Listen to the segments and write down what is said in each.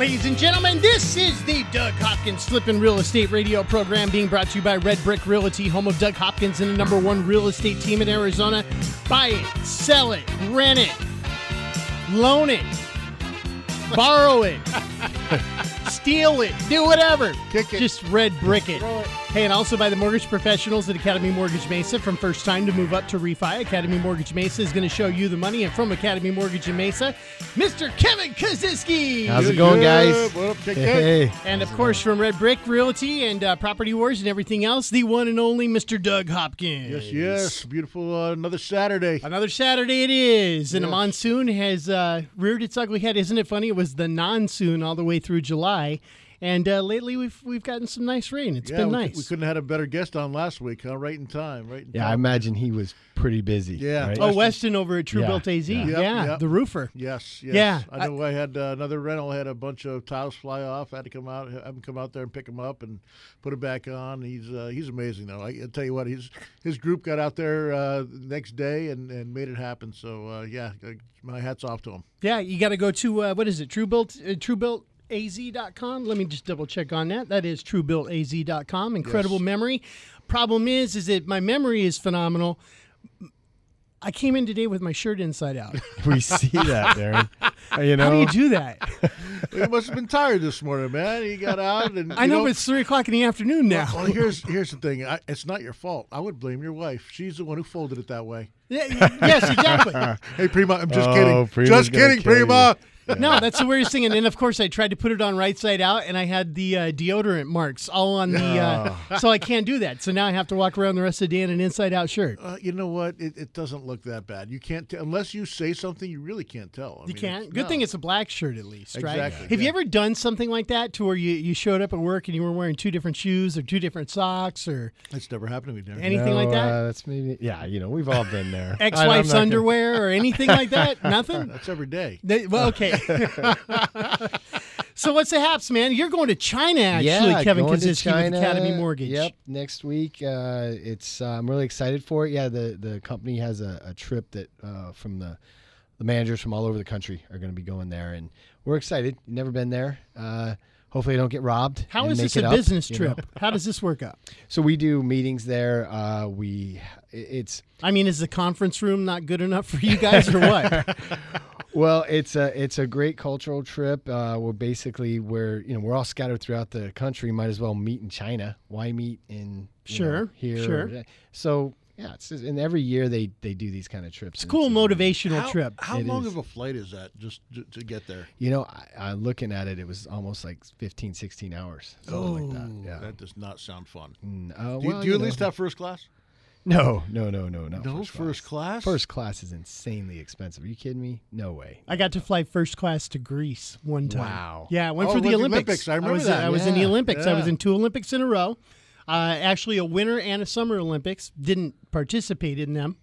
Ladies and gentlemen, this is the Doug Hopkins Flippin' Real Estate Radio program being brought to you by Red Brick Realty, home of Doug Hopkins and the number one real estate team in Arizona. Buy it, sell it, rent it, loan it, borrow it, steal it, do whatever. Kick it. Just red brick it. Hey, and also by the mortgage professionals at Academy Mortgage Mesa. From first time to move up to refi, Academy Mortgage Mesa is going to show you the money. And from Academy Mortgage in Mesa, Mr. Kevin Kaczynski. How's it going, guys? What up, Kick Kick? Hey, And of course, from Red Brick Realty and uh, Property Wars and everything else, the one and only Mr. Doug Hopkins. Yes, yes. Beautiful. Uh, another Saturday. Another Saturday it is, and a monsoon has uh, reared its ugly head. Isn't it funny? It was the non-soon all the way through July, and uh, lately we've we've gotten some nice rain. It's yeah, been we, nice. we couldn't have had a better guest on last week, huh? Right in time, right in yeah, I imagine he was pretty busy. Yeah. right? oh, Weston over at True Yeah, Built AZ, yeah, yeah. Yep, yep. the roofer. Yes, yes. Yeah, I know I, had uh, another rental, had a bunch of tiles fly off. I had to come out, have him come out there and pick them up and put it back on. He's uh, he's amazing, though. I, I tell you what, he's, his group got out there uh, the next day and, and made it happen. So, uh, yeah, uh, my hat's off to him. Yeah, you got to go to uh, what is it? True Built uh, TrueBuiltAZ.com. Let me just double check on that. That is TrueBuiltAZ.com. Incredible Yes. memory. Problem is, is that my memory is phenomenal. I came in today with my shirt inside out. we see that, Darren. You know, How do you do that? you must have been tired this morning, man. He got out and I you know, it's three o'clock in the afternoon now. Well, here's here's the thing. I, it's not your fault. I would blame your wife. She's the one who folded it that way. Yeah, yes, exactly. Hey, Prima, I'm just Oh, kidding. Prima's just kidding, kill you. Prima. No, that's the weirdest thing. And then, of course, I tried to put it on right side out, and I had the uh, deodorant marks all on the. Uh, so I can't do that. So now I have to walk around the rest of the day in an inside out shirt. Uh, you know what? It, it doesn't look that bad. You can't tell unless you say something. You really can't tell. I You mean, can't. Good no. thing it's a black shirt at least, right? Exactly, Have you ever done something like that to where you, you showed up at work and you were wearing two different shoes or two different socks or It's never happened to me, Darren. anything No, like that? Uh, that's maybe. Yeah, you know, we've all been there. Ex-wife's not gonna- underwear or anything like that? Nothing. That's every day. They- well, okay. So what's the haps, man? You're going to China, actually, yeah, Kevin Kaczynski China. with Academy Mortgage. Yep, next week. Uh, it's uh, I'm really excited for it. Yeah, the the company has a, a trip that uh, from the the managers from all over the country are going to be going there, and we're excited. Never been there. Uh, hopefully, I don't get robbed. How is this a up, business you know? trip? How does this work out? So we do meetings there. Uh, we it's I mean, is the conference room not good enough for you guys or what? Well, it's a it's a great cultural trip. Uh, we're basically we're you know we're all scattered throughout the country. Might as well meet in China. Why meet in you know, Sure, here? sure. So yeah, it's just, and every year they they do these kind of trips. It's a cool motivational How, trip. how It long is. of a flight is that just to, to get there? You know, I, I looking at it, it was almost like 15, 16 hours, something like that. Yeah. That does not sound fun. Mm, uh, Do you, well, do you at know. least have first class? No, no, no, no, no. No first, first class? First class is insanely expensive. Are you kidding me? No way. I got to fly first class to Greece one time. Wow. Yeah, I went Oh, for the with the Olympics. Olympics. I remember was, that. I was in the Yeah, Olympics. I was yeah. in two Olympics in a row. Uh, actually, a winter and a summer Olympics. Didn't participate in them,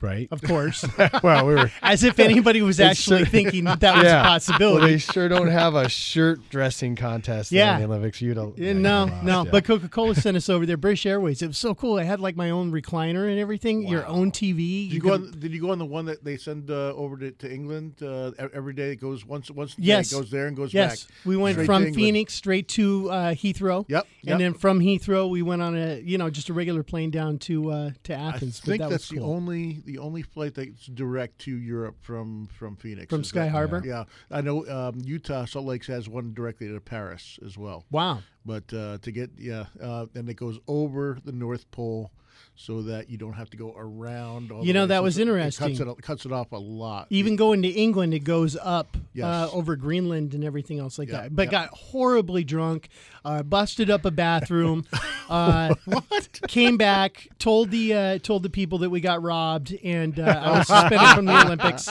Right. of course. well, we were. As if anybody was actually sure- thinking that, that was a possibility. Well, possibility. they sure don't have a shirt dressing contest Yeah. in the Olympics. You'd al- Yeah, yeah, no, you'd no. lost, yeah. But Coca Cola sent us over there, British Airways. It was so cool. I had like my own recliner and everything, your own TV. Did you, go could- on, did you go on the one that they send uh, over to, to England uh, every day? It goes once once a day, Yes. it goes there and goes Yes, back. we went from Phoenix straight to uh, Heathrow. Yep, and then from Heathrow we went on a you know just a regular plane down to uh, to I Athens. but think that that's was the cool. only the only flight that's direct to Europe from from Phoenix. From Sky that- Harbor? Yeah, I know um, Utah Salt Lakes has one directly to Paris as well. Wow. But uh, to get yeah, uh, and it goes over the North Pole, so that you don't have to go around. All You know, that So was it- interesting. It cuts it, cuts it off a lot. Even going to England, it goes up Yes. uh, over Greenland and everything else like Yeah, that. But yeah. got horribly drunk, uh, busted up a bathroom. uh, what? Came back, told the uh, told the people that we got robbed, and uh, I was suspended from the Olympics.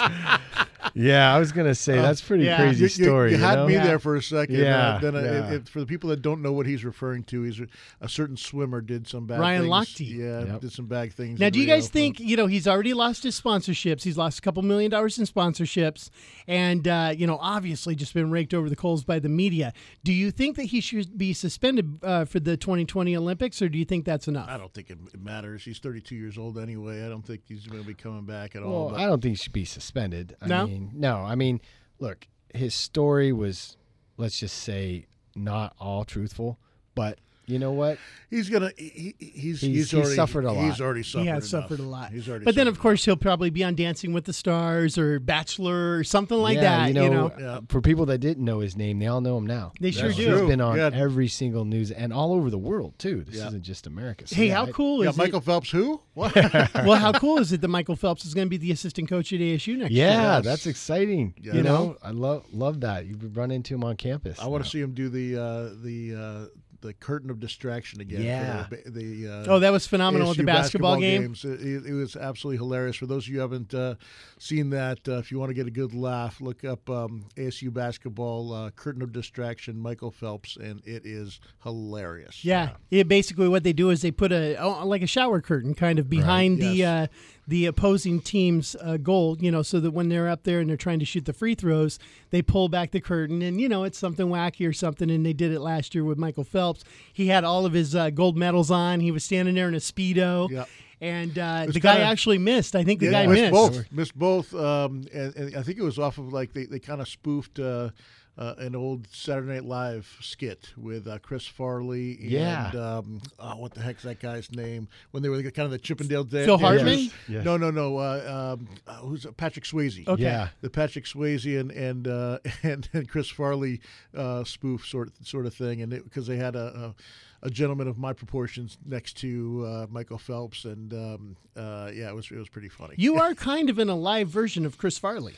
Yeah, I was gonna say that's pretty yeah. crazy you, you- story. You, you had know? me Yeah. there for a second. Yeah, uh, then uh, yeah. it- it- for the people that don't know what he's referring to. He's a, a certain swimmer did some bad things. Ryan things. Lochte. Yeah, Yep. did some bad things. Now, do you Rio. guys think you know he's already lost his sponsorships? He's lost a couple million dollars in sponsorships, and uh, you know, obviously, just been raked over the coals by the media. Do you think that he should be suspended uh, for the 2020 Olympics, or do you think that's enough? I don't think it, it matters. He's 32 years old anyway. I don't think he's going to be coming back at all. But- I don't think he should be suspended. I No? mean, no. I mean, look, his story was, let's just say, not all truthful. But you know what? He's gonna. He, he's, he's He's- already he's suffered a lot. He's already suffered. he has enough. suffered a lot. He's already. but then, of suffered course, he'll probably be on Dancing with the Stars or Bachelor or something like yeah, that. You know, Yeah. for people that didn't know his name, they all know him now. They sure That's do. He's true. been on Yeah. every single news and all over the world too. This Yeah. isn't just America. So Hey, yeah, how I- cool Yeah, is Michael it? Phelps. Who? What? well, how cool is it that Michael Phelps is going to be the assistant coach at ASU next year? Yeah, Yes. that's exciting. Yeah. You know, I love love that. You run into him on campus. I want to see him do the uh, the uh, the curtain of distraction again. Yeah. The, the uh, Oh, that was phenomenal at the ASU basketball, game. games. It, it- it was absolutely hilarious. For those of you who haven't uh, seen that, uh, if you want to get a good laugh, look up um, ASU basketball uh, curtain of distraction, Michael Phelps, and it is hilarious. Yeah, yeah. Basically, what they do is they put a oh, like a shower curtain kind of behind the Yes. The opposing team's uh, goal. You know, so that when they're up there and they're trying to shoot the free throws, they pull back the curtain, and you know it's something wacky or something. And they did it last year with Michael Phelps. He had all of his uh, gold medals on. He was standing there in a speedo. Yep. And uh, the guy kinda- actually missed. I think the Yeah, guy missed missed. both. Missed both. Um, and, and I think it was off of like they, they kind of spoofed uh, uh, an old Saturday Night Live skit with uh, Chris Farley and Yeah. um, oh, what the heck's that guy's name? When they were kind of the Chippendale Dan- Phil dancers. Hartman? Yes. No, no, no. Uh, um, uh, who's Patrick Swayze? Okay. Yeah. the Patrick Swayze and and uh, and, and Chris Farley uh, spoof sort sort of thing, and because they had a, a a gentleman of my proportions next to uh, Michael Phelps, and um, uh, yeah, it was it was pretty funny. You are kind of in a live version of Chris Farley.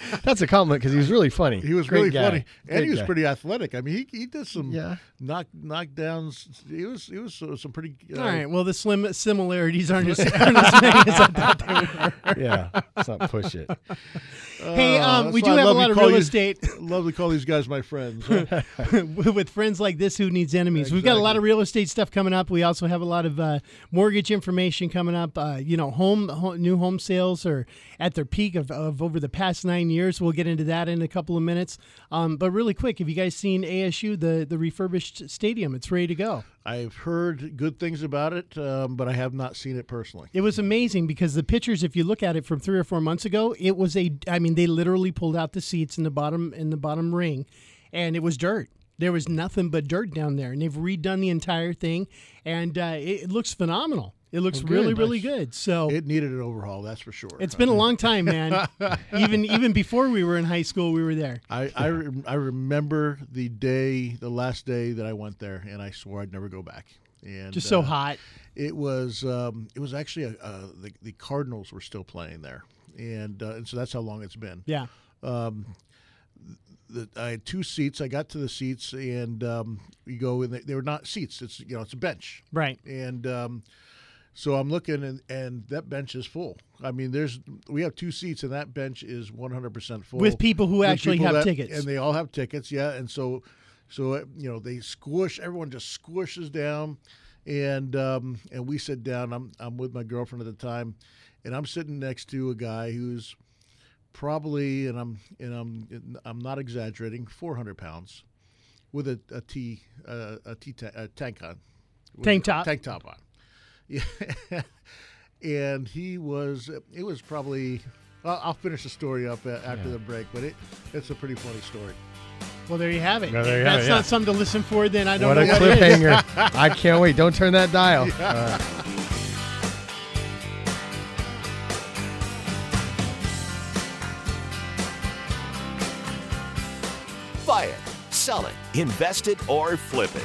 That's a compliment because he was really funny. he was Great really guy. funny, and Great he was guy. pretty athletic. I mean, he, he did some Yeah. knock knockdowns. He was he was uh, some pretty. Uh, All right. Well, the slim similarities aren't as, aren't as many as I thought they were. Yeah, let's not push it. Hey, uh, um, we do have a lot of real you- estate Love to call these guys my friends. huh? with friends like this. Who needs enemies? We've got a lot of real estate stuff coming up. We also have a lot of uh, mortgage information coming up. Uh, you know, home, home new home sales are at their peak of, of over the past nine years. We'll get into that in a couple of minutes. Um, but really quick, have you guys seen ASU the the refurbished stadium? It's ready to go. I've heard good things about it, um, but I have not seen it personally. It was amazing because the pictures, if you look at it from three or four months ago, it was a. I mean, they literally pulled out the seats in the bottom in the bottom ring, and it was dirt. There was nothing but dirt down there, and they've redone the entire thing, and uh, it, it looks phenomenal. It looks good. really, really good. So It needed an overhaul, that's for sure. it's been a long time, man. even even before we were in high school, we were there. I I, re- I remember the day, the last day that I went there, and I swore I'd never go back. And Just so uh, hot. It was um, it was actually a, uh, the the Cardinals were still playing there, and uh, and so that's how long it's been. Yeah. The, I had two seats. I got to the seats, and um, you go in. they, they were not seats. It's you know it's a bench, Right. and um, so I'm looking, and, and that bench is full. I mean, there's we have two seats, and that bench is 100 percent full With people who With actually people have that- tickets. and they all have tickets. Yeah, and so so you know they squish. Everyone just squishes down, and um, and we sit down. I'm I'm with my girlfriend at the time, and I'm sitting next to a guy who's probably, and I'm and I'm I'm not exaggerating, 400 pounds, with a a T uh, a T ta- a tank on, Tank top. tank top on, and he was it was probably. I'll I'll finish the story up uh, after Yeah. the break, but it it's a pretty funny story. Well, there you have it. Well, there you That's have it, not yeah. something to listen for. Then I don't What know a what is. cliffhanger! I can't wait. Don't turn that dial. Uh, Buy it, sell it, invest it, or flip it.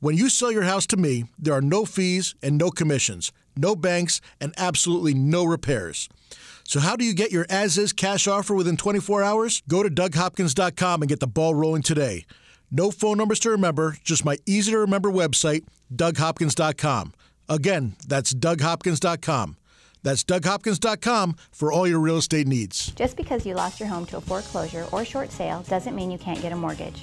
When you sell your house to me, there are no fees and no commissions, no banks, and absolutely no repairs. So, how do you get your as is cash offer within 24 hours? Go to DougHopkins.com and get the ball rolling today. No phone numbers to remember, just my easy to remember website, DougHopkins.com. Again, that's DougHopkins.com. That's DougHopkins.com for all your real estate needs. Just because you lost your home to a foreclosure or short sale doesn't mean you can't get a mortgage.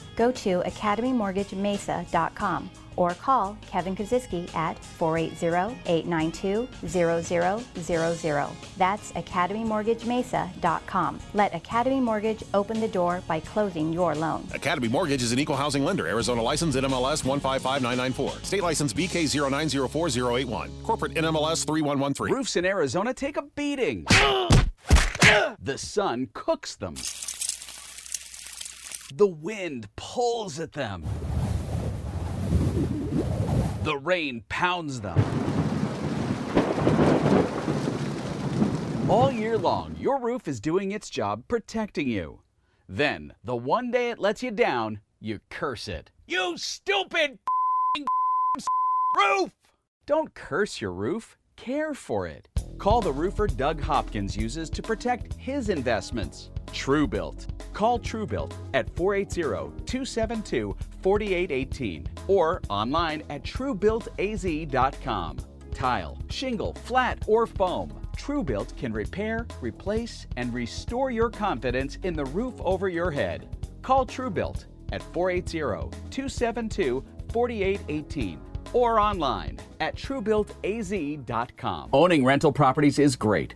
Go to academymortgagemesa.com or call Kevin Kaziski at 480-892-0000. That's academymortgagemesa.com. Let Academy Mortgage open the door by closing your loan. Academy Mortgage is an equal housing lender. Arizona license NMLS 155994. State license BK0904081. Corporate NMLS 3113. Roofs in Arizona take a beating. the sun cooks them. The wind pulls at them. The rain pounds them. All year long, your roof is doing its job protecting you. Then, the one day it lets you down, you curse it. You stupid roof! Don't curse your roof, care for it. Call the roofer Doug Hopkins uses to protect his investments. TrueBuilt. Call TrueBuilt at 480-272-4818 or online at truebuiltaz.com. Tile, shingle, flat, or foam. TrueBuilt can repair, replace, and restore your confidence in the roof over your head. Call TrueBuilt at 480-272-4818 or online at truebuiltaz.com. Owning rental properties is great.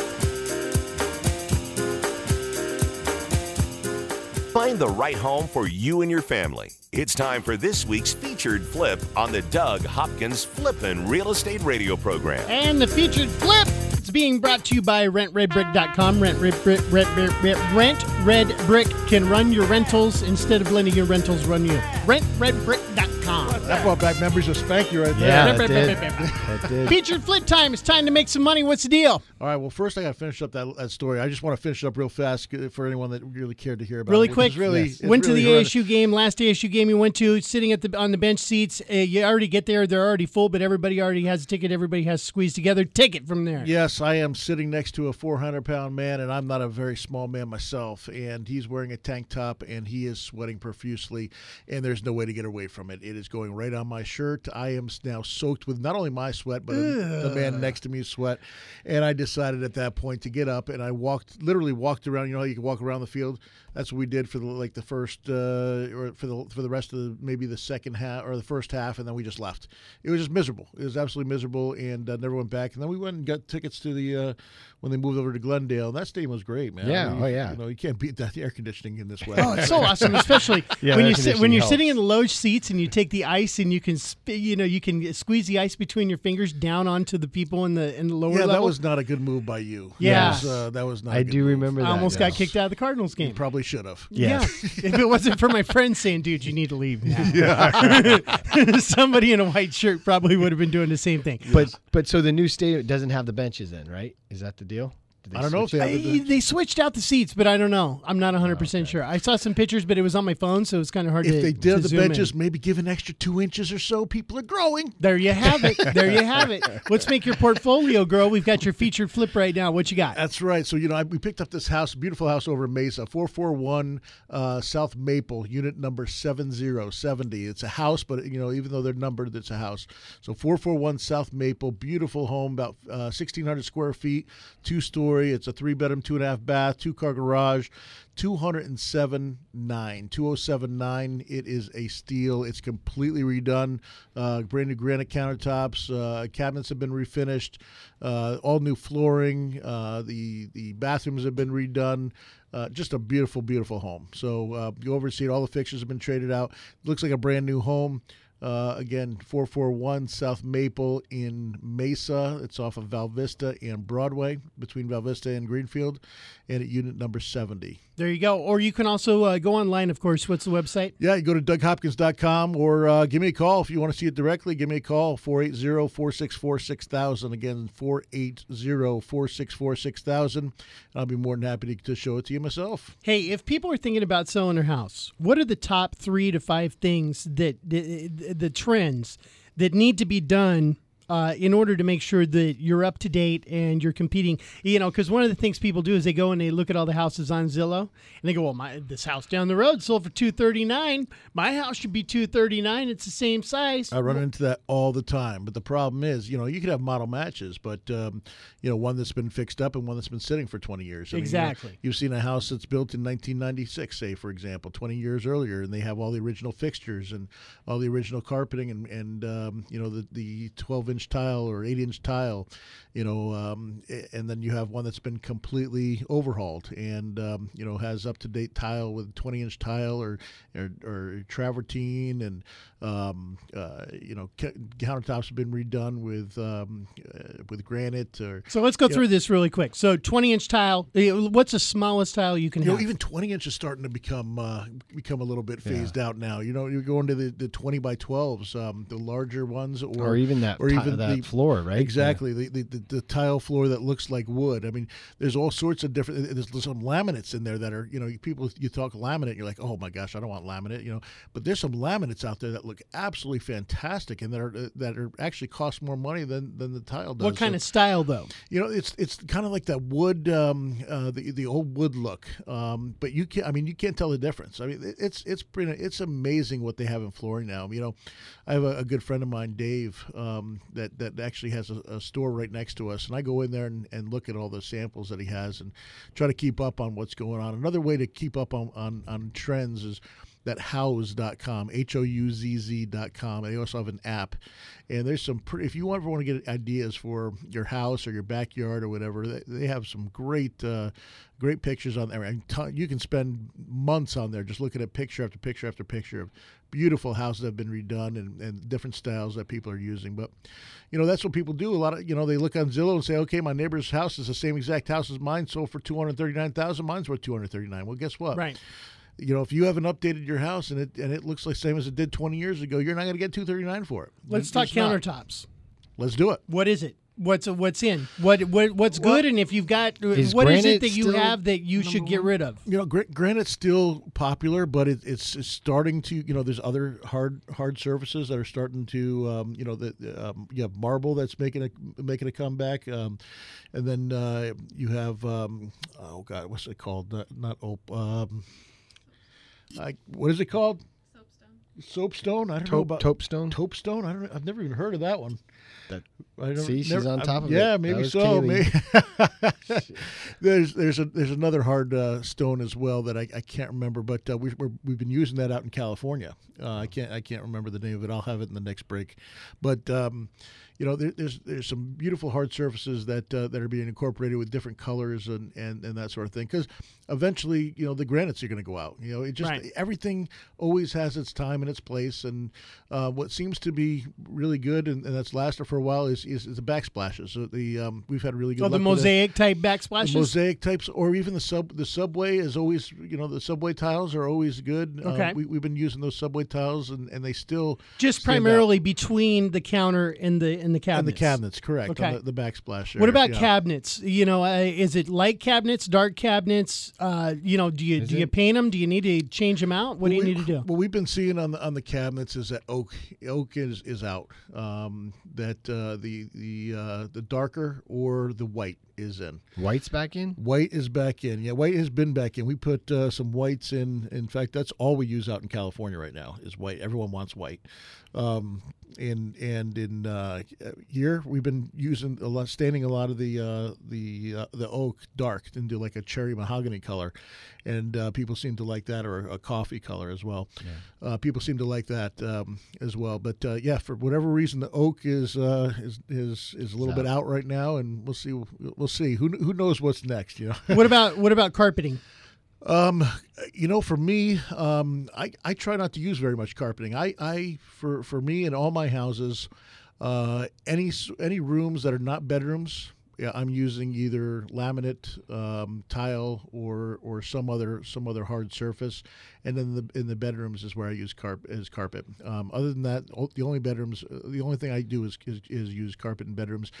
Find the right home for you and your family. It's time for this week's featured flip on the Doug Hopkins Flippin' Real Estate Radio program. And the featured flip being brought to you by RentRedBrick.com. Rent Red Brick, Red, Red, Red, Rent Red Brick can run your rentals instead of letting your rentals run you. RentRedBrick.com. That brought back memories of Spanky right there. Yeah, that did. That did. Featured flip time. It's time to make some money. What's the deal? All right. Well, first I got to finish up that, that story. I just want to finish it up real fast for anyone that really cared to hear about Really it. quick. It's really, Yes. went really to the horrendous. ASU game. Last ASU game you went to, sitting at the on the bench seats. Uh, you already get there; they're already full, but everybody already has a ticket. Everybody has squeezed together. Ticket from there. Yes, I am sitting next to a 400 pound man, and I'm not a very small man myself. And he's wearing a tank top, and he is sweating profusely, and there's no way to get away from it. It is going right on my shirt. I am now soaked with not only my sweat, but the man next to me's sweat. And I decided at that point to get up and I walked, literally walked around. You know, how you can walk around the field. That's what we did for the like the first uh, or for the for the rest of the maybe the second half or the first half, and then we just left. It was just miserable. It was absolutely miserable, and uh, never went back. And then we went and got tickets to the uh, when they moved over to Glendale. And that stadium was great, man. Yeah, I mean, oh, yeah. You know, you can't beat that air conditioning in this weather. Oh, it's so awesome, especially Yeah, when you sit, when you're sitting in the low seats and you take the ice and you can sp- you know you can squeeze the ice between your fingers down onto the people in the in the lower yeah, level. that was not a good move by you. Yeah. that was, uh, that was not. I a good do move. remember that. I almost yes. got kicked out of the Cardinals game. You Probably should have. Yeah. if it wasn't for my friend saying, dude, you need to leave now. yeah. Somebody in a white shirt probably would have been doing the same thing. But but so the new stadium doesn't have the benches then, right? Is that the deal? Did they I don't know if they it? the- I- they switched out the seats, but I don't know. I'm not 100% sure. I saw some pictures, but it was on my phone, so it was kind of hard to If they did have the zoom in. benches, maybe give an extra two inches or so. People are growing. There you have it. There you have it. Let's make your portfolio grow. We've got your featured flip right now. What you got? That's right. So you know, I, we picked up this house, beautiful house over in Mesa, four four one uh, South Maple, unit number seven zero seventy. It's a house, but you know, even though they're numbered, it's a house. So four four one South Maple, beautiful home, about uh, sixteen hundred square feet, two story. It's a three bedroom, two and a half bath, two car garage. 207 9 2079 it is a steal. It's completely redone. Uh, brand new granite countertops uh, cabinets have been refinished uh, all new flooring uh, the the bathrooms have been redone. Uh, just a beautiful beautiful home. So uh, you oversee it. All the fixtures have been traded out. Looks like a brand new home uh, again, 441 South Maple in Mesa. It's off of Val Vista and Broadway, between Val Vista and Greenfield, and at unit number 70. There you go. Or you can also uh, go online, of course. What's the website? Yeah, you go to DougHopkins.com or uh, give me a call if you want to see it directly. Give me a call, 480 464 6000. Again, 480 464 6000. And I'll be more than happy to, to show it to you myself. Hey, if people are thinking about selling their house, what are the top three to five things that the, the trends that need to be done uh, in order to make sure that you're up to date and you're competing? You know, because one of the things people do is they go and they look at all the houses on Zillow and they go, "Well, my this house down the road sold for two thirty nine. My house should be two thirty nine. It's the same size." I run into that all the time. But the problem is, you know, you could have model matches, but, um, you know, one that's been fixed up and one that's been sitting for 20 years. I mean, you know, Exactly. you've seen a house that's built in 1996, say, for example, 20 years earlier, and they have all the original fixtures and all the original carpeting and, and um, you know, the, the 12 inch tile or 8 inch tile, you know, um, and then you have one that's been completely overhauled and, um, you know, has up to date tile with 20 inch tile or, or, or travertine and, um, uh, you know, ca- countertops have been redone with um, uh, with granite or So let's go Yeah. through this really quick. So 20 inch tile. eh, What's the smallest tile you can you know, have? even 20 inch is starting to become uh, become a little bit phased out now. You know, you're going to the, the 20 by 12s, um, the larger ones, or, Or even that ti- that floor, right? Exactly, the, the, the the tile floor that looks like wood. I mean, there's all sorts of different. There's some laminates in there that are, you know, people you talk laminate, you're like, oh my gosh, I don't want laminate, you know. But there's some laminates out there that look absolutely fantastic and that are that are actually cost more money than than the tile does. what kind So- of style, though? you know, it's it's kind of like that wood, um, uh, the the old wood look. Um, but you can, I mean, you can't tell the difference. I mean, it's it's pretty, it's amazing what they have in flooring now. You know, I have a, a good friend of mine, Dave, um, that that actually has a, a store right next to us, and I go in there and, and look at all the samples that he has and try to keep up on what's going on. Another way to keep up on on, on trends is that Houzz.com h-o-u-z-z.com they also have an app. And there's some pretty if you ever want to get ideas for your house or your backyard or whatever they, they have some great uh, great pictures on there. And ton, you can spend months on there just looking at picture after picture after picture of beautiful houses that have been redone and, and different styles that people are using. But you know that's what people do. A lot of you know they look on zillow and say okay my neighbor's house is the same exact house as mine sold for 239000 mine's worth 239 well guess what? Right. You know, if you haven't updated your house and it and it looks like same as it did 20 years ago, you're not going to get 239 for it. Let's It's talk not. countertops. Let's do it. What is it? What's what's in? What, what what's good? And if you've got, Is what is it that you have that you should get rid of? You know, gra- granite's still popular, but it, it's, it's starting to. You know, there's other hard hard surfaces that are starting to. Um, you know, the um, you have marble that's making a making a comeback, um, and then uh, you have um, oh god, what's it called? Not, not op. I, what is it called? Soapstone. Soapstone? I don't know Taupe, about Topestone. Topestone. I don't. I've never even heard of that one. That- I don't, See, she's never- on I- top of it. yeah, maybe so. Maybe. there's there's a there's another hard uh, stone as well that I, I can't remember, but uh, we, we're, we've been using that out in California. Uh, I can't I can't remember the name of it. I'll have it in the next break. But um, you know, there, there's there's some beautiful hard surfaces that uh, that are being incorporated with different colors and, and, and that sort of thing. Because eventually, you know, the granites are going to go out. You know, it just Right. everything always has its time and its place. And uh, what seems to be really good and, and that's lasted for a while is is, is the backsplashes. So the um, we've had really good Oh, the luck with it. mosaic type backsplashes. mosaic types, or even the sub the subway is always you know the subway tiles are always good. Okay. Uh, we, we've been using those subway tiles and, and they still Just stand out. primarily between the counter and the and the and cabinets. the cabinets, correct? Okay. On the, the backsplash. What about yeah. cabinets? You know, uh, is it light cabinets, dark cabinets? Uh, you know, do you do you paint them? Do you need to change them out? What do you we- need to do? What we've been seeing on the on the cabinets is that oak oak is is out. Um, that uh, the the uh, the darker or the white is in. White's back in. White is back in. Yeah, white has been back in. We put uh, some whites in. In fact, that's all we use out in California right now is white. Everyone wants white. Um, and and in uh, here we've been using a lot, staining a lot of the uh, the uh, the oak dark into like a cherry mahogany color, and uh, people seem to like that, or a coffee color as well. Uh, people seem to like that um, as well. But uh, yeah, for whatever reason, the oak is uh, is is is a little bit out right now, and we'll see. We'll see. Who who knows what's next? You know. what about what about carpeting? Um, you know, for me, um, I, I try not to use very much carpeting. I, I for for me in all my houses, uh, any any rooms that are not bedrooms, yeah, I'm using either laminate, um, tile, or or some other some other hard surface, and then the in the bedrooms is where I use carp is carpet. Um, other than that, the only bedrooms, uh, the only thing I do is, is is use carpet in bedrooms.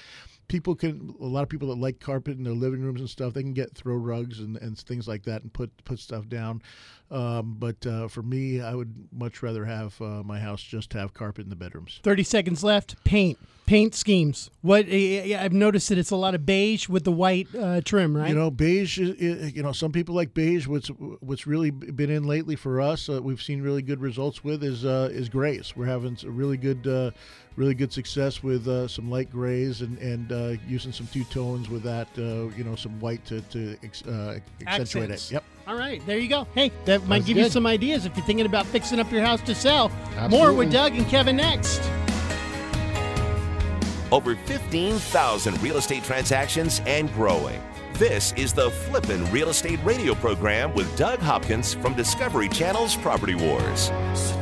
People can a lot of people that like carpet in their living rooms and stuff. They can get throw rugs and, and things like that and put put stuff down. Um, but uh, for me, I would much rather have uh, my house just have carpet in the bedrooms. Thirty seconds left. Paint. Paint schemes. What eh, eh, I've noticed that it's a lot of beige with the white uh, trim, right? You know, beige. is- You know, some people like beige. What's what's really been in lately for us, uh, we've seen really good results with is uh, is grays. We're having really good, uh, really good success with uh, some light grays and and uh, using some two tones with that. Uh, you know, some white to to ex- uh, accentuate Accents. it. Yep. All right, there you go. Hey, that might Sounds give you some ideas if you're thinking about fixing up your house to sell. More with Doug and Kevin next. Over 15,000 real estate transactions and growing. This is the Flippin' Real Estate Radio program with Doug Hopkins from Discovery Channel's Property Wars. So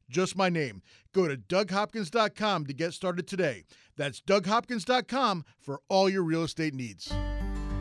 just my name. Go to DougHopkins.com to get started today. That's DougHopkins.com for all your real estate needs.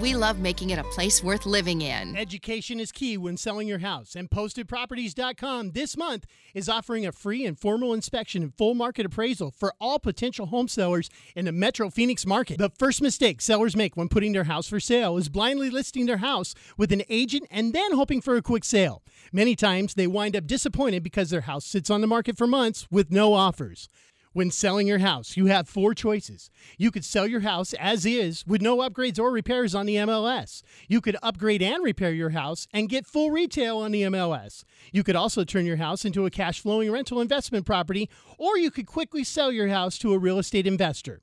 we love making it a place worth living in. Education is key when selling your house, and PostedProperties.com this month is offering a free and formal inspection and full market appraisal for all potential home sellers in the Metro Phoenix market. The first mistake sellers make when putting their house for sale is blindly listing their house with an agent and then hoping for a quick sale. Many times they wind up disappointed because their house sits on the market for months with no offers. When selling your house, you have four choices. You could sell your house as is with no upgrades or repairs on the MLS. You could upgrade and repair your house and get full retail on the MLS. You could also turn your house into a cash flowing rental investment property, or you could quickly sell your house to a real estate investor.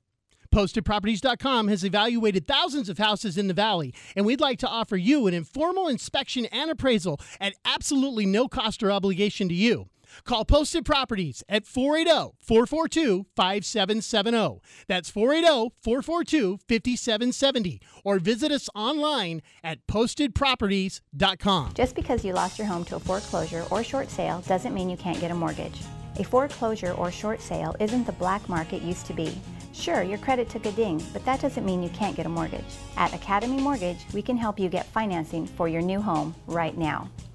PostedProperties.com has evaluated thousands of houses in the valley, and we'd like to offer you an informal inspection and appraisal at absolutely no cost or obligation to you. Call Posted Properties at 480-442-5770. That's 480-442-5770 or visit us online at postedproperties.com. Just because you lost your home to a foreclosure or short sale doesn't mean you can't get a mortgage. A foreclosure or short sale isn't the black market used to be. Sure, your credit took a ding, but that doesn't mean you can't get a mortgage. At Academy Mortgage, we can help you get financing for your new home right now.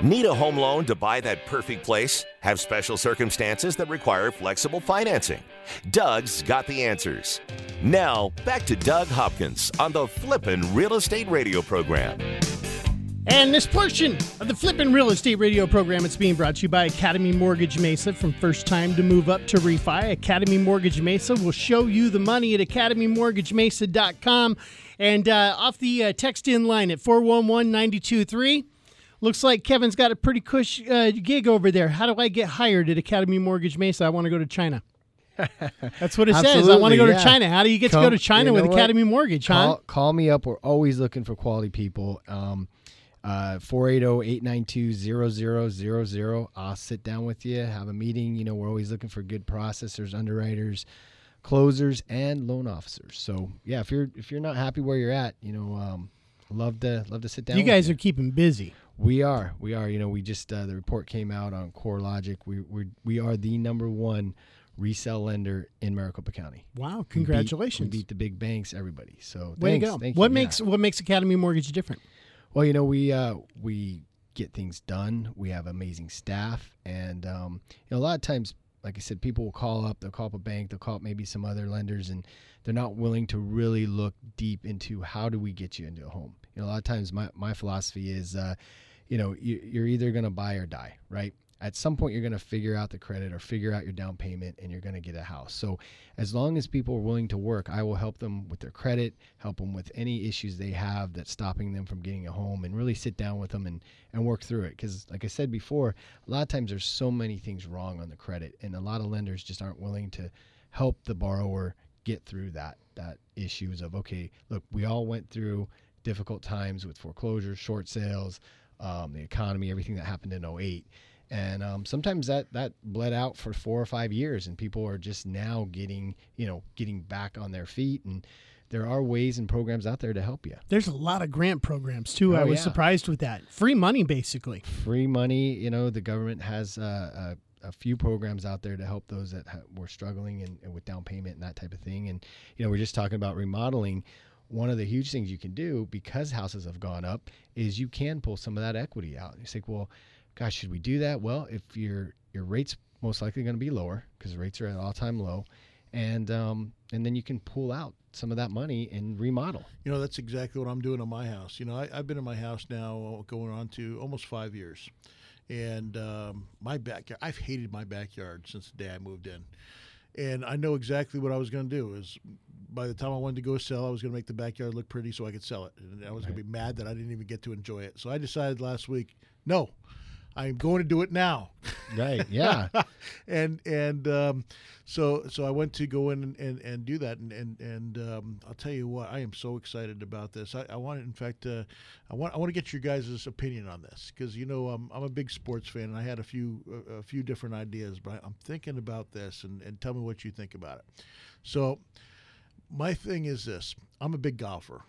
Need a home loan to buy that perfect place? Have special circumstances that require flexible financing? Doug's got the answers. Now, back to Doug Hopkins on the Flippin' Real Estate Radio program. And this portion of the Flippin' Real Estate Radio program is being brought to you by Academy Mortgage Mesa. From first time to move up to refi, Academy Mortgage Mesa will show you the money at academymortgagemesa.com. And uh, off the uh, text in line at 411 923. Looks like Kevin's got a pretty cush uh, gig over there. How do I get hired at Academy Mortgage Mesa? I want to go to China. That's what it says. I want to go yeah. to China. How do you get Come- to go to China you with what? Academy Mortgage, Call, huh? call me up. We're always looking for quality people. Um, uh, 480-892-0000. I'll sit down with you, have a meeting. You know, we're always looking for good processors, underwriters, closers, and loan officers. So yeah, if you're if you're not happy where you're at, you know, um, love to love to sit down. You guys are keeping busy. We are. We are. You know, we just uh, the report came out on CoreLogic. We we we are the number one resale lender in Maricopa County. Wow! We beat- Congratulations. We beat, the big banks, everybody. So Way thanks, to go. thank you, what yeah. makes what makes Academy Mortgage different? Well, you know, we uh, we get things done. We have amazing staff, and um, you know, a lot of times, like I said, people will call up. They'll call up a bank. They'll call up maybe some other lenders, and they're not willing to really look deep into how do we get you into a home. You know, a lot of times, my my philosophy is, uh, you know, you, you're either going to buy or die, right? At some point, you're going to figure out the credit or figure out your down payment, and you're going to get a house. So, as long as people are willing to work, I will help them with their credit, help them with any issues they have that's stopping them from getting a home, and really sit down with them and, and work through it. Because, like I said before, a lot of times there's so many things wrong on the credit, and a lot of lenders just aren't willing to help the borrower get through that that issues of okay, look, we all went through difficult times with foreclosures, short sales, um, the economy, everything that happened in 08 and um, sometimes that that bled out for four or five years and people are just now getting you know getting back on their feet and there are ways and programs out there to help you There's a lot of grant programs too. I Oh, was yeah. surprised with that. Free money, basically. free money you know the government has uh, a, a few programs out there to help those that ha- were struggling and, and with down payment and that type of thing and you know we're just talking about remodeling one of the huge things you can do because houses have gone up is you can pull some of that equity out. And You say, well, gosh, should we do that? Well, if your your rates most likely going to be lower because rates are at all time low, and um, and then you can pull out some of that money and remodel. You know, that's exactly what I'm doing in my house. You know, I, I've been in my house now going on to almost five years. And um, my backyard, I've hated my backyard since the day I moved in. And I know exactly what I was going to do is by the time I wanted to go sell, I was going to make the backyard look pretty so I could sell it. And I was right. going to be mad that I didn't even get to enjoy it. So I decided last week, no, I'm going to do it now. Right. Yeah. and and um, so so I went to go in and, and, and do that. And and, and um, I'll tell you what, I am so excited about this. I, I want, in fact, uh, I want I want to get your guys' opinion on this because you know I'm, I'm a big sports fan and I had a few a, a few different ideas, but I'm thinking about this and, and tell me what you think about it. So my thing is this: I'm a big golfer.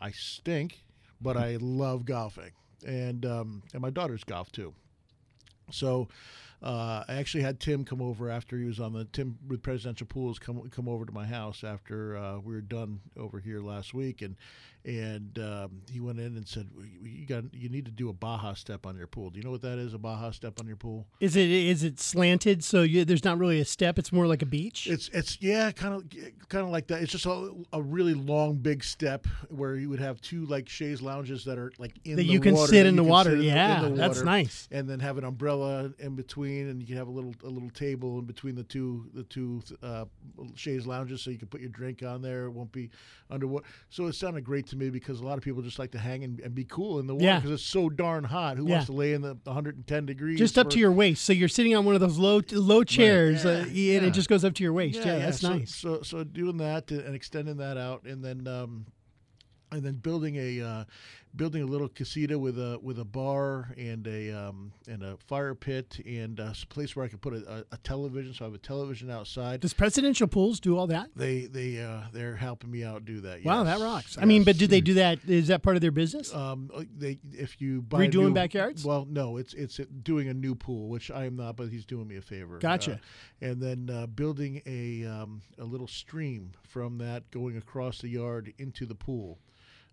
I stink, but I love golfing, and um, and my daughters golf too. So uh, I actually had Tim come over after he was on the Tim with Presidential Pools come come over to my house after uh, we were done over here last week, and and um, he went in and said, "You got you need to do a Baja step on your pool. Do you know what that is? A Baja step on your pool? Is it is it slanted so you, there's not really a step? It's more like a beach. It's it's yeah, kind of kind of like that. It's just a, a really long, big step where you would have two like chaise lounges that are like in that the you can water, sit in the water. sit in the- yeah, in the that's water, nice. And then have an umbrella in between, and you can have a little a little table in between the two the two uh, chaise lounges, so you can put your drink on there. It won't be underwater. So it sounded great to me because a lot of people just like to hang and, and be cool in the water Yeah. because it's so darn hot. Who Yeah. wants to lay in the 110 degrees? Just up for- to your waist, so you're sitting on one of those low low chairs, uh, Yeah, and yeah. it just goes up to your waist. Yeah, that's so, nice. So, so doing that and extending that out, and then um, and then building a uh, building a little casita with a with a bar and a um, and a fire pit and a place where I could put a, a, a television. So I have a television outside. Does presidential pools do all that? They they uh, they're helping me out do that. Wow, that rocks. I mean, but do they do that? Is that part of their business? Um, uh, they if you buy Redoing new- backyards? Well, no, it's it's doing a new pool, which I am not, but he's doing me a favor. Gotcha. Uh, and then uh, building a um, a little stream from that going across the yard into the pool.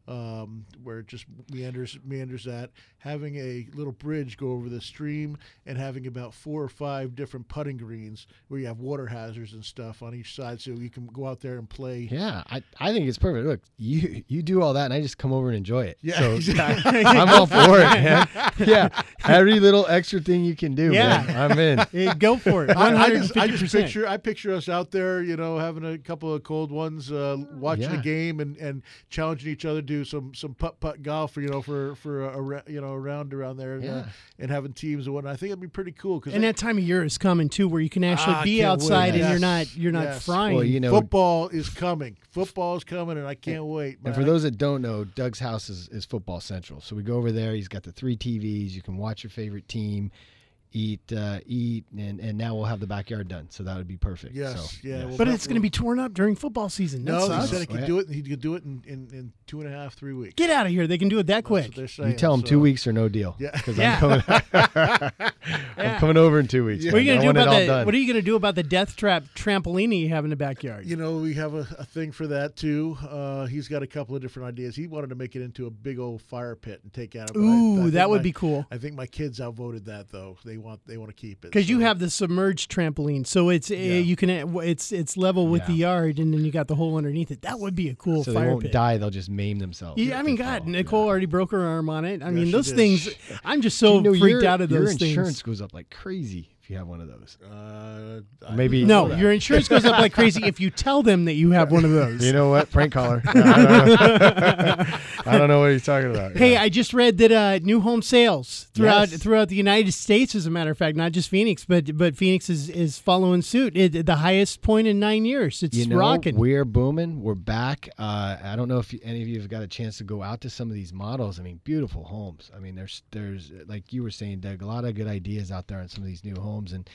Um, where it just meanders meanders that having a little bridge go over the stream and having about four or five different putting greens where you have water hazards and stuff on each side so you can go out there and play Yeah, I, I think it's perfect. Look, you you do all that, and I just come over and enjoy it. Yeah, so exactly. I'm all for it, man. Yeah, every little extra thing you can do, Yeah. man, I'm in. Eh, go for it. I, I just, I just picture I picture us out there, you know, having a couple of cold ones, uh, watching Yeah. a game and, and challenging each other do some some putt putt golf, you know, for for a, a you know a round around there, and, uh, and having teams and whatnot. I think it'd be pretty cool because And that time of year is coming too, where you can actually Ah, be can't wait. outside and Yes. you're not you're not Yes. frying. Well, you know, football is coming. Football is coming, and I can't wait. And man. for those that don't know, Doug's house is, is football central. So we go over there. He's got the three TVs. You can watch your favorite team, eat, uh, eat, and, and now we'll have the backyard done. So that would be perfect. Yes, So, yeah, well, but it's going to be torn up during football season. That no, he sucks. said he could do it. He could do it in, in, in two and a half, three weeks. Get out of here! They can do it that quick. saying. You tell them so- two weeks or no deal. Yeah. Because Yeah. I'm coming. I'm coming over in two weeks. What are you going to I do about the done. What are you going to do about the death trap trampoline you have in the backyard? You know, we have a, a thing for that too. Uh, he's got a couple of different ideas. He wanted to make it into a big old fire pit and take out. but I- I Ooh, that would my- be cool. I think my kids outvoted that though. They want they want to keep it Because you have the submerged trampoline, so it's uh, you can uh, it's it's level with the yard, and then you got the hole underneath it. That would be a cool so they fire won't pit. die. They'll just maim themselves. Yeah, I mean, God, fall. Nicole already broke her arm on it. I mean, those did. things. I'm just so you know freaked your- out of those. your insurance things. goes up like crazy if you have one of those. Uh, Maybe- No, your insurance goes up like crazy if you tell them that you have one of those. You know what? Prank caller. I, don't know. I don't know what he's talking about. Hey, Yeah. I just read that uh, new home sales throughout Yes. throughout the United States, as a matter of fact, not just Phoenix, but but Phoenix is, is following suit. It, the highest point in nine years. It's you know, rocking. we're booming. We're back. Uh, I don't know if you, any of you have got a chance to go out to some of these models. I mean, beautiful homes. I mean, there's there's like you were saying, Doug, a lot of good ideas out there on some of these new homes, and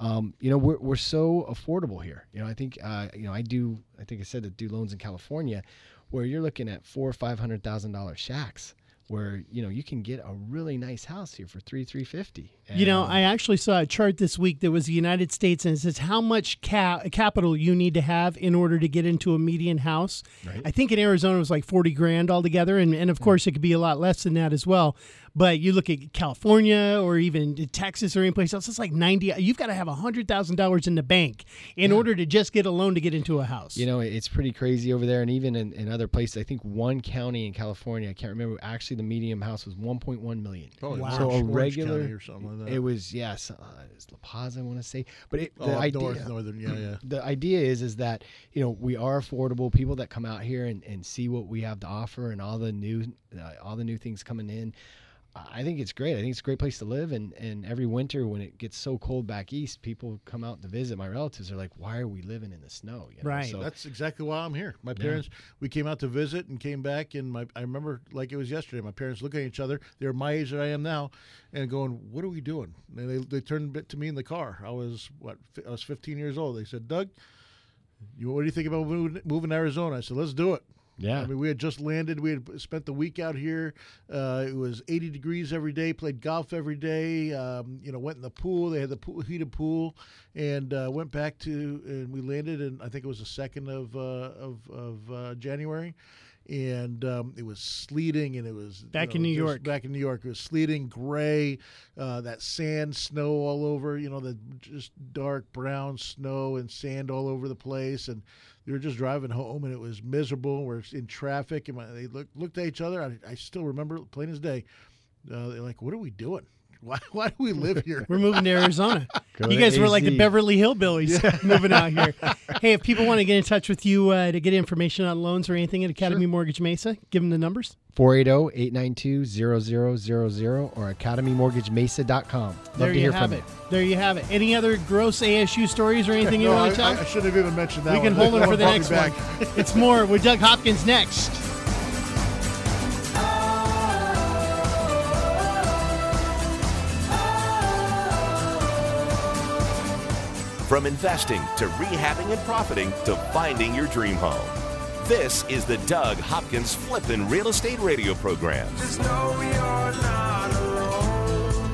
um, you know, we're we're so affordable here. You know, I think uh, you know, I do. I think I said to do loans in California, where you're looking at four or five hundred thousand dollar shacks. Where you know you can get a really nice house here for three three fifty. You know, I actually saw a chart this week that was the United States, and it says how much ca- capital you need to have in order to get into a median house. Right. I think in Arizona it was like forty grand altogether, and, and of course it could be a lot less than that as well. But you look at California or even Texas or any place else, it's like ninety. You've got to have hundred thousand dollars in the bank in order to just get a loan to get into a house. You know, it's pretty crazy over there, and even in, in other places. I think one county in California, I can't remember. Actually, the medium house was 1.1 million. Oh, Wow. So a regular, County or something like that. it was yes, uh, it's La Paz, I want to say, but it, oh, the idea, north, northern, yeah, yeah. the idea is is that you know we are affordable people that come out here and, and see what we have to offer and all the new uh, all the new things coming in i think it's great i think it's a great place to live and and every winter when it gets so cold back east people come out to visit my relatives are like why are we living in the snow you know? Right. so That's exactly why I'm here. My Yeah. parents, we came out to visit and came back, and my I remember like it was yesterday. My parents looking at each other. They're my age that I am now, and going, "What are we doing?" And they they turned to me in the car. I was what fi- I was 15 years old. They said, "Doug, you what do you think about moving, moving to Arizona?" I said, "Let's do it." Yeah I mean, we had just landed. We had spent the week out here. Uh, it was 80 degrees every day. Played golf every day. Um, you know, went in the pool. They had the pool, heated pool, and uh, went back to. And we landed, and I think it was the second of uh, of, of uh, January. And um, it was sleeting, and it was you Back know, in New York. Back in New York, it was sleeting, gray, uh, that sand, snow all over. You know, the just dark brown snow and sand all over the place, and we were just driving home and it was miserable. We're in traffic and they looked looked at each other. I, I still remember plain as day. Uh, they're like, "What are we doing? Why why do we live here?" We're moving to Arizona. You guys were like the Beverly Hillbillies moving out here. Hey, if people want to get in touch with you uh, to get information on loans or anything at Academy Mortgage Mesa, give them the numbers. oh, 480-892-0000 or academymortgagemesa.com love there to you hear have from it. There you have it. Any other gross ASU stories or anything you want I, to tell? I, I should have even mentioned that. we can hold it for the next back. one. It's more with Doug Hopkins next. From investing to rehabbing and profiting to finding your dream home. This is the Doug Hopkins Flippin' Real Estate Radio Program. Just know you're not alone.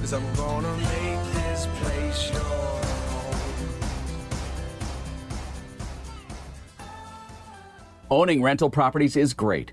Cause I'm gonna make this place your home. Owning rental properties is great.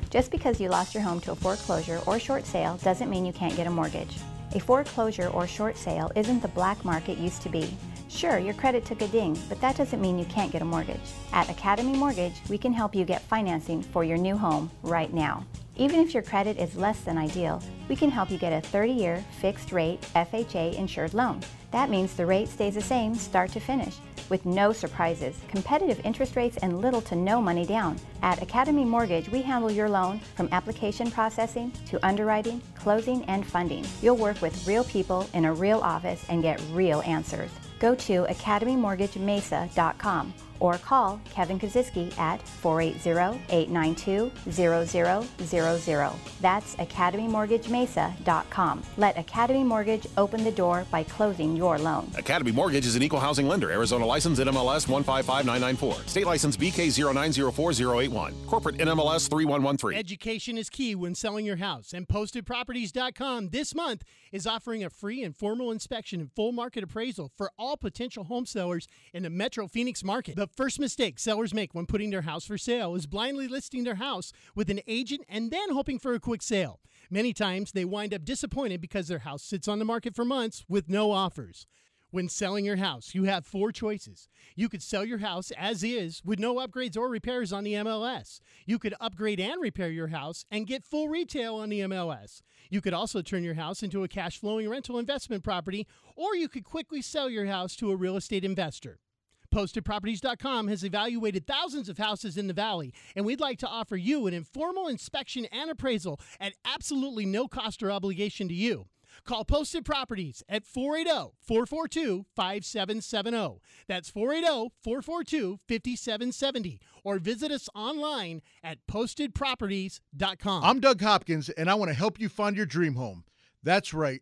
Just because you lost your home to a foreclosure or short sale doesn't mean you can't get a mortgage. A foreclosure or short sale isn't the black market used to be. Sure, your credit took a ding, but that doesn't mean you can't get a mortgage. At Academy Mortgage, we can help you get financing for your new home right now. Even if your credit is less than ideal, we can help you get a 30 year fixed rate FHA insured loan. That means the rate stays the same start to finish with no surprises, competitive interest rates, and little to no money down. At Academy Mortgage, we handle your loan from application processing to underwriting, closing, and funding. You'll work with real people in a real office and get real answers. Go to academymortgagemesa.com or call Kevin Kaziski at 480-892-0000. That's academymortgagemesa.com. Let Academy Mortgage open the door by closing your loan. Academy Mortgage is an equal housing lender. Arizona license NMLS 155994. State license BK0904081. Corporate NMLS 3113. Education is key when selling your house, and PostedProperties.com this month is offering a free and formal inspection and full market appraisal for all potential home sellers in the Metro Phoenix market. The first mistake sellers make when putting their house for sale is blindly listing their house with an agent and then hoping for a quick sale. Many times they wind up disappointed because their house sits on the market for months with no offers. When selling your house, you have four choices. You could sell your house as is with no upgrades or repairs on the MLS. You could upgrade and repair your house and get full retail on the MLS. You could also turn your house into a cash flowing rental investment property, or you could quickly sell your house to a real estate investor. PostedProperties.com has evaluated thousands of houses in the valley, and we'd like to offer you an informal inspection and appraisal at absolutely no cost or obligation to you. Call Posted Properties at 480 442 5770. That's 480 442 5770. Or visit us online at postedproperties.com. I'm Doug Hopkins, and I want to help you find your dream home. That's right.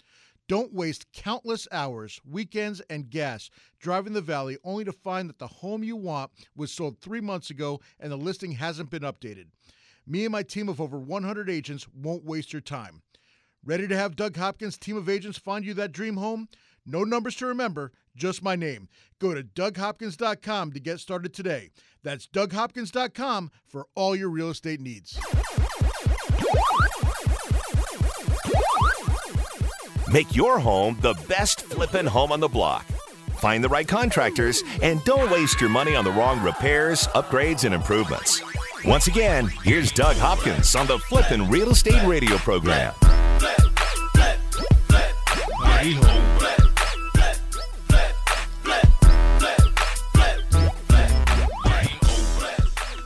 Don't waste countless hours, weekends, and gas driving the valley only to find that the home you want was sold three months ago and the listing hasn't been updated. Me and my team of over 100 agents won't waste your time. Ready to have Doug Hopkins' team of agents find you that dream home? No numbers to remember, just my name. Go to DougHopkins.com to get started today. That's DougHopkins.com for all your real estate needs. Make your home the best flippin' home on the block. Find the right contractors and don't waste your money on the wrong repairs, upgrades, and improvements. Once again, here's Doug Hopkins on the Flippin' Real Estate Radio program.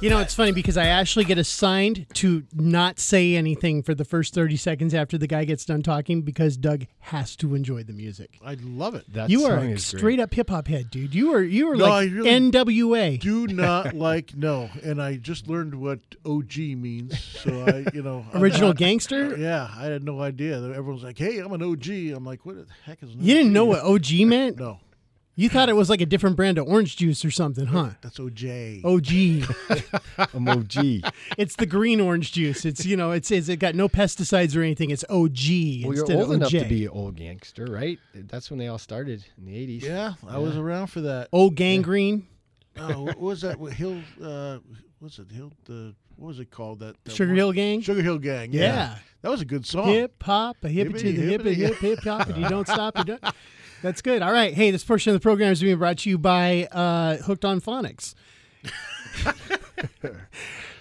You know, it's funny because I actually get assigned to not say anything for the first 30 seconds after the guy gets done talking because Doug has to enjoy the music. I love it. That you are song a is great. straight up hip hop head, dude. You are you are No, like really NWA. Do not like no, and I just learned what OG means. So I, you know, Original not- gangster? Yeah, I had no idea. Everyone's like, "Hey, I'm an OG." I'm like, "What the heck is?" An You didn't OG?" know what OG meant? No, You thought it was like a different brand of orange juice or something, huh? that's OJ. OG. I'm OG. it's the green orange juice. It's you know, it's, it's it got no pesticides or anything. It's OG Well, you're old of enough to be an old gangster, right? That's when they all started in the 80s. Yeah, I was around for that. Old gangrene, Oh, what was that? What Hill? Uh, what's it? Hill? The what was it called? That, that Sugar one? Hill Gang. Sugar Hill Gang. Yeah, Yeah. that was a good song. Hip hop, a hip it to Hippity, the hip hippity, hip hip hop, and you don't stop. You don't. That's good. All right. Hey, this portion of the program is being brought to you by uh, Hooked on Phonics.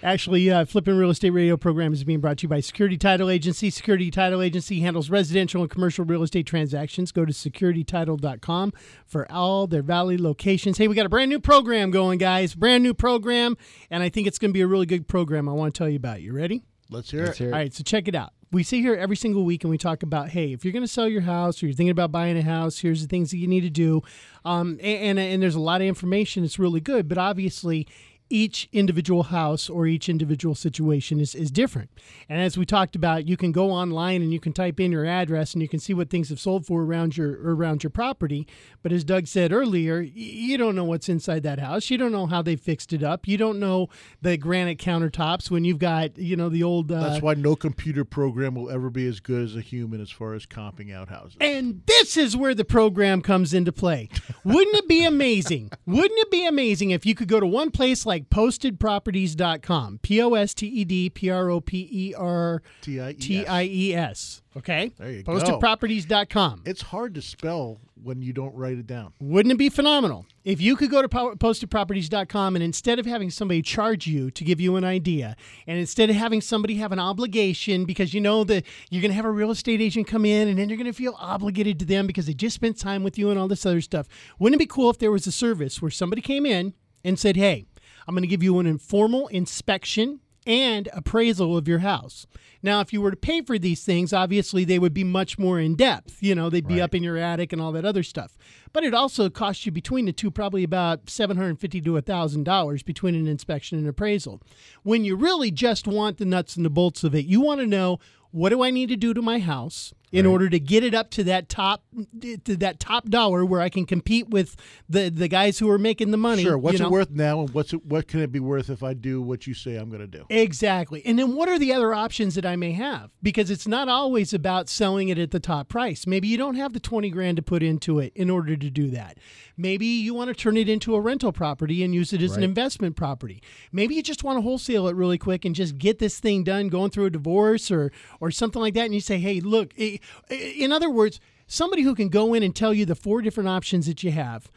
Actually, uh, Flippin' Real Estate Radio program is being brought to you by Security Title Agency. Security Title Agency handles residential and commercial real estate transactions. Go to securitytitle.com for all their valley locations. Hey, we got a brand new program going, guys. Brand new program, and I think it's going to be a really good program. I want to tell you about. it. You ready? Let's hear Let's it. hear it. All right, so check it out. We sit here every single week and we talk about, hey, if you're going to sell your house or you're thinking about buying a house, here's the things that you need to do. Um, and, and and there's a lot of information. It's really good, but obviously, each individual house or each individual situation is, is different. And as we talked about, you can go online and you can type in your address and you can see what things have sold for around your around your property. But as Doug said earlier, you don't know what's inside that house. You don't know how they fixed it up. You don't know the granite countertops when you've got you know the old. Uh, That's why no computer program will ever be as good as a human as far as comping out houses. And this is where the program comes into play. Wouldn't it be amazing? Wouldn't it be amazing if you could go to one place like postedproperties.com? P O S T E D P R O P E R. T I E S. Okay? There you go. Postedproperties.com. It's hard to spell when you don't write it down. Wouldn't it be phenomenal if you could go to postedproperties.com and instead of having somebody charge you to give you an idea, and instead of having somebody have an obligation because you know that you're going to have a real estate agent come in and then you're going to feel obligated to them because they just spent time with you and all this other stuff, wouldn't it be cool if there was a service where somebody came in and said, hey, I'm going to give you an informal inspection and appraisal of your house. Now, if you were to pay for these things, obviously they would be much more in depth. You know, they'd be up in your attic and all that other stuff. But it also costs you between the two probably about seven hundred fifty to thousand dollars between an inspection and appraisal. When you really just want the nuts and the bolts of it, you want to know what do I need to do to my house in order to get it up to that top to that top dollar where I can compete with the the guys who are making the money. Sure. What's you it worth now, and what's it, what can it be worth if I do what you say I'm going to do? Exactly. And then what are the other options that I may have? Because it's not always about selling it at the top price. Maybe you don't have the 20 grand to put into it in order to do that. Maybe you want to turn it into a rental property and use it as an investment property. Maybe you just want to wholesale it really quick and just get this thing done going through a divorce or or something like that and you say, "Hey, look, i- i- in other words, somebody who can go in and tell you the four different options that you have,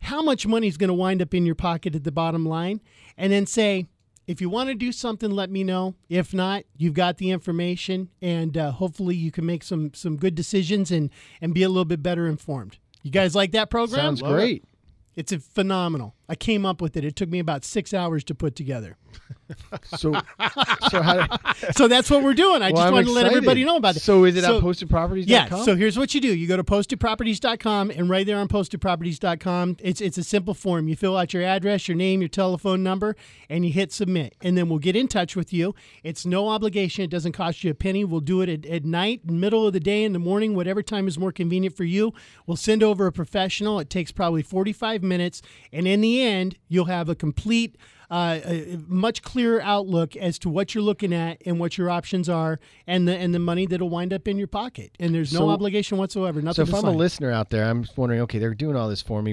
how much money is going to wind up in your pocket at the bottom line, and then say, if you want to do something, let me know. If not, you've got the information, and uh, hopefully you can make some some good decisions and and be a little bit better informed. You guys like that program? Sounds great. It's a phenomenal. I came up with it. It took me about six hours to put together. So, so how? Do, So that's what we're doing. I Well, just I'm wanted to let everybody know about it. So is it So- at postedproperties.com? Yeah. So here's what you do: you go to postedproperties.com, and right there on postedproperties.com, it's it's a simple form. You fill out your address, your name, your telephone number, and you hit submit, and then we'll get in touch with you. It's no obligation. It doesn't cost you a penny. We'll do it at, at night, middle of the day, in the morning, whatever time is more convenient for you. We'll send over a professional. It takes probably 45 minutes, and in the end, you'll have a complete uh, a much clearer outlook as to what you're looking at and what your options are, and the and the money that'll wind up in your pocket. And there's no So- obligation whatsoever. Nothing. So if I'm sign. a listener out there, I'm just wondering. Okay, they're doing all this for me.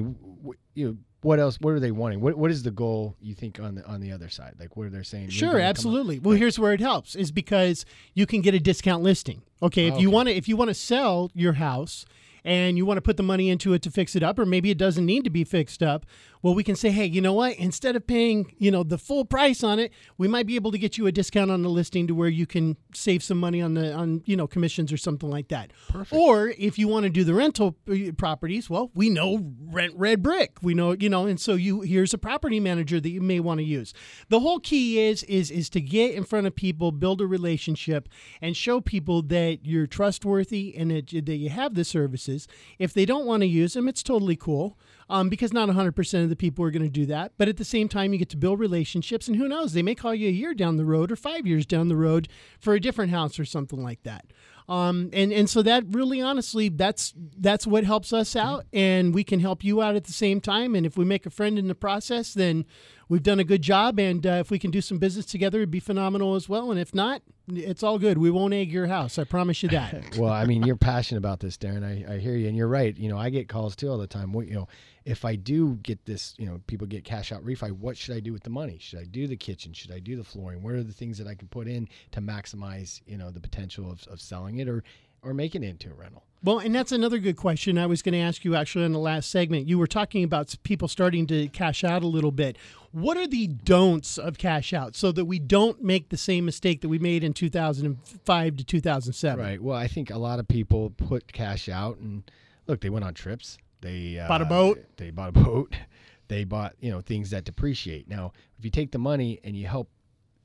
You know, what else? What are they wanting? What What is the goal you think on the on the other side? Like, what are they saying? Sure, gonna come up- absolutely. Well, here's where it helps is because you can get a discount listing. Okay, if you Okay. want to if you want to sell your house and you want to put the money into it to fix it up or maybe it doesn't need to be fixed up, well we can say, "Hey, you know what? Instead of paying, you know, the full price on it, we might be able to get you a discount on the listing to where you can save some money on the on, you know, commissions or something like that." Perfect. Or if you want to do the rental uh, properties, well, we know Rent Red Brick. We know, you know, and so you here's a property manager that you may want to use. The whole key is is is to get in front of people, build a relationship, and show people that you're trustworthy and that that you have the services. If they don't want to use them, it's totally cool. Um, because not 100% of the people are going to do that. But at the same time, you get to build relationships, and who knows, they may call you a year down the road or five years down the road for a different house or something like that. Um, and and so that really, honestly, that's that's what helps us out, and we can help you out at the same time. And if we make a friend in the process, then we've done a good job. And uh, if we can do some business together, it'd be phenomenal as well. And if not, it's all good. We won't egg your house. I promise you that. well, I mean, you're passionate about this, Darren. I, I hear you, and you're right. You know, I get calls too all the time. What you know, if I do get this, you know, people get cash out refi. What should I do with the money? Should I do the kitchen? Should I do the flooring? What are the things that I can put in to maximize, you know, the potential of, of selling it or or making it into a rental? Well, and that's another good question I was going to ask you actually in the last segment. You were talking about people starting to cash out a little bit. What are the don'ts of cash out so that we don't make the same mistake that we made in 2005 to 2007? Right. Well, I think a lot of people put cash out and look, they went on trips. They uh, Bought a boat. They bought a boat. They bought you know things that depreciate. Now, if you take the money and you help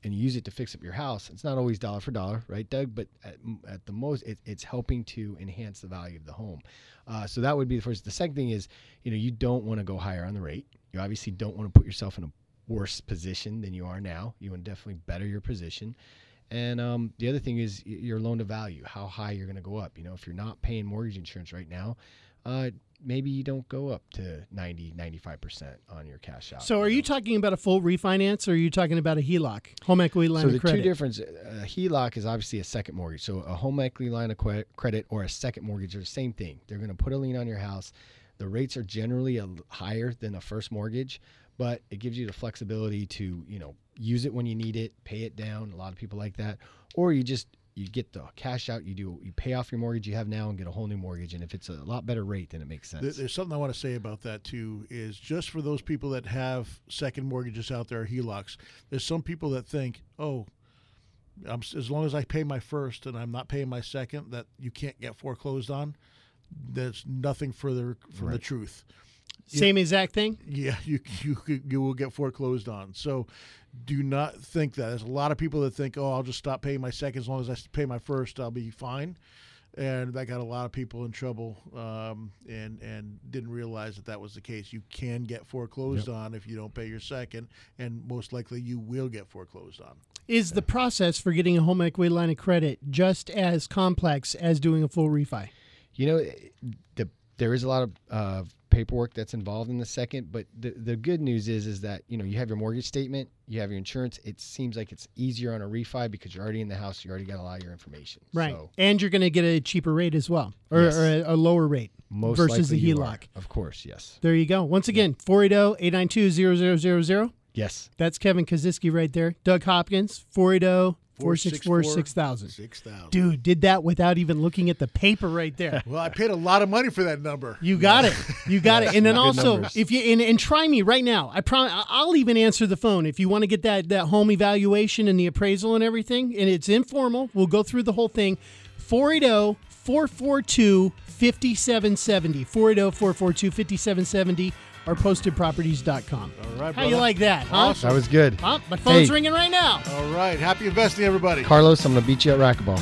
and you use it to fix up your house, it's not always dollar for dollar, right, Doug? But at, at the most, it, it's helping to enhance the value of the home. Uh, so that would be the first. The second thing is, you know, you don't want to go higher on the rate. You obviously don't want to put yourself in a worse position than you are now. You want to definitely better your position. And um, the other thing is your loan to value, how high you're going to go up. You know, if you're not paying mortgage insurance right now, uh, maybe you don't go up to 90, 95% on your cash out. So, are you talking about a full refinance, or are you talking about a HELOC, home equity line so of the credit? two difference, uh, a HELOC is obviously a second mortgage. So a home equity line of credit or a second mortgage are the same thing. They're going to put a lien on your house. The rates are generally a higher than a first mortgage, but it gives you the flexibility to you know use it when you need it, pay it down. A lot of people like that, or you just you get the cash out. You do you pay off your mortgage you have now and get a whole new mortgage. And if it's a lot better rate, then it makes sense. There's something I want to say about that too. Is just for those people that have second mortgages out there, HELOCs. There's some people that think, oh, I'm, as long as I pay my first and I'm not paying my second, that you can't get foreclosed on. There's nothing further from the truth. Same exact thing. Yeah, you you you will get foreclosed on. So do not think that. There's a lot of people that think, oh, I'll just stop paying my second as long as I pay my first, I'll be fine. and that got a lot of people in trouble, um, and and didn't realize that that was the case. You can get foreclosed on if you don't pay your second, and most likely you will get foreclosed on. Is the process for getting a home equity line of credit just as complex as doing a full refi? You know, the, there is a lot of uh, paperwork that's involved in the second, but the, the good news is is that you know you have your mortgage statement, you have your insurance. It seems like it's easier on a refi because you're already in the house, you already got a lot of your information. Right. So and you're going to get a cheaper rate as well, or, Yes. or a, a lower rate most versus the HELOC. Of course, yes. There you go. Once again, oh, 480 892 0000. Yes. That's Kevin Kaziski right there. Doug Hopkins, 480 464 6000. 6000. Dude, did that without even looking at the paper right there. Well, I paid a lot of money for that number. You got it. You got it. And then also, numbers. if you and, and try me right now, I promise I'll even answer the phone if you want to get that that home evaluation and the appraisal and everything. And it's informal. We'll go through the whole thing. oh, 480 442 5770. 480 442 5770 or postedproperties.com. All right, How you like that, huh? That was good. Huh? My phone's Hey. ringing right now. All right. Happy investing, everybody. Carlos, I'm going to beat you at racquetball.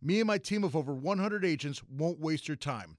Me and my team of over 100 agents won't waste your time.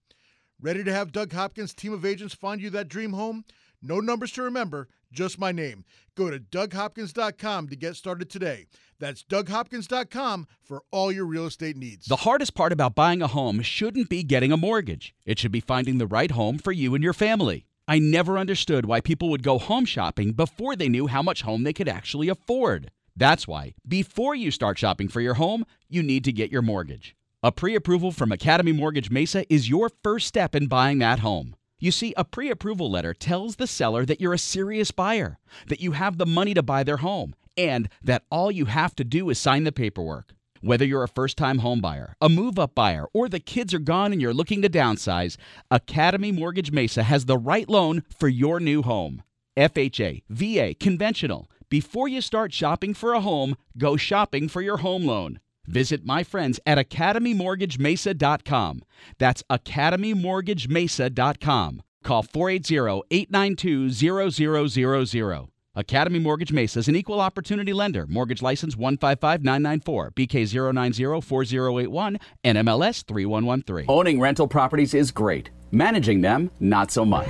Ready to have Doug Hopkins' team of agents find you that dream home? No numbers to remember, just my name. Go to DougHopkins.com to get started today. That's DougHopkins.com for all your real estate needs. The hardest part about buying a home shouldn't be getting a mortgage. It should be finding the right home for you and your family. I never understood why people would go home shopping before they knew how much home they could actually afford. That's why, before you start shopping for your home, you need to get your mortgage. A pre approval from Academy Mortgage Mesa is your first step in buying that home. You see, a pre approval letter tells the seller that you're a serious buyer, that you have the money to buy their home, and that all you have to do is sign the paperwork. Whether you're a first time home buyer, a move up buyer, or the kids are gone and you're looking to downsize, Academy Mortgage Mesa has the right loan for your new home. FHA, VA, conventional. Before you start shopping for a home, go shopping for your home loan. Visit my friends at academymortgagemesa.com. That's academymortgagemesa.com. Call 480-892-0000. Academy Mortgage Mesa is an equal opportunity lender. Mortgage license 155994, BK 0904081, NMLS 3113. Owning rental properties is great. Managing them, not so much.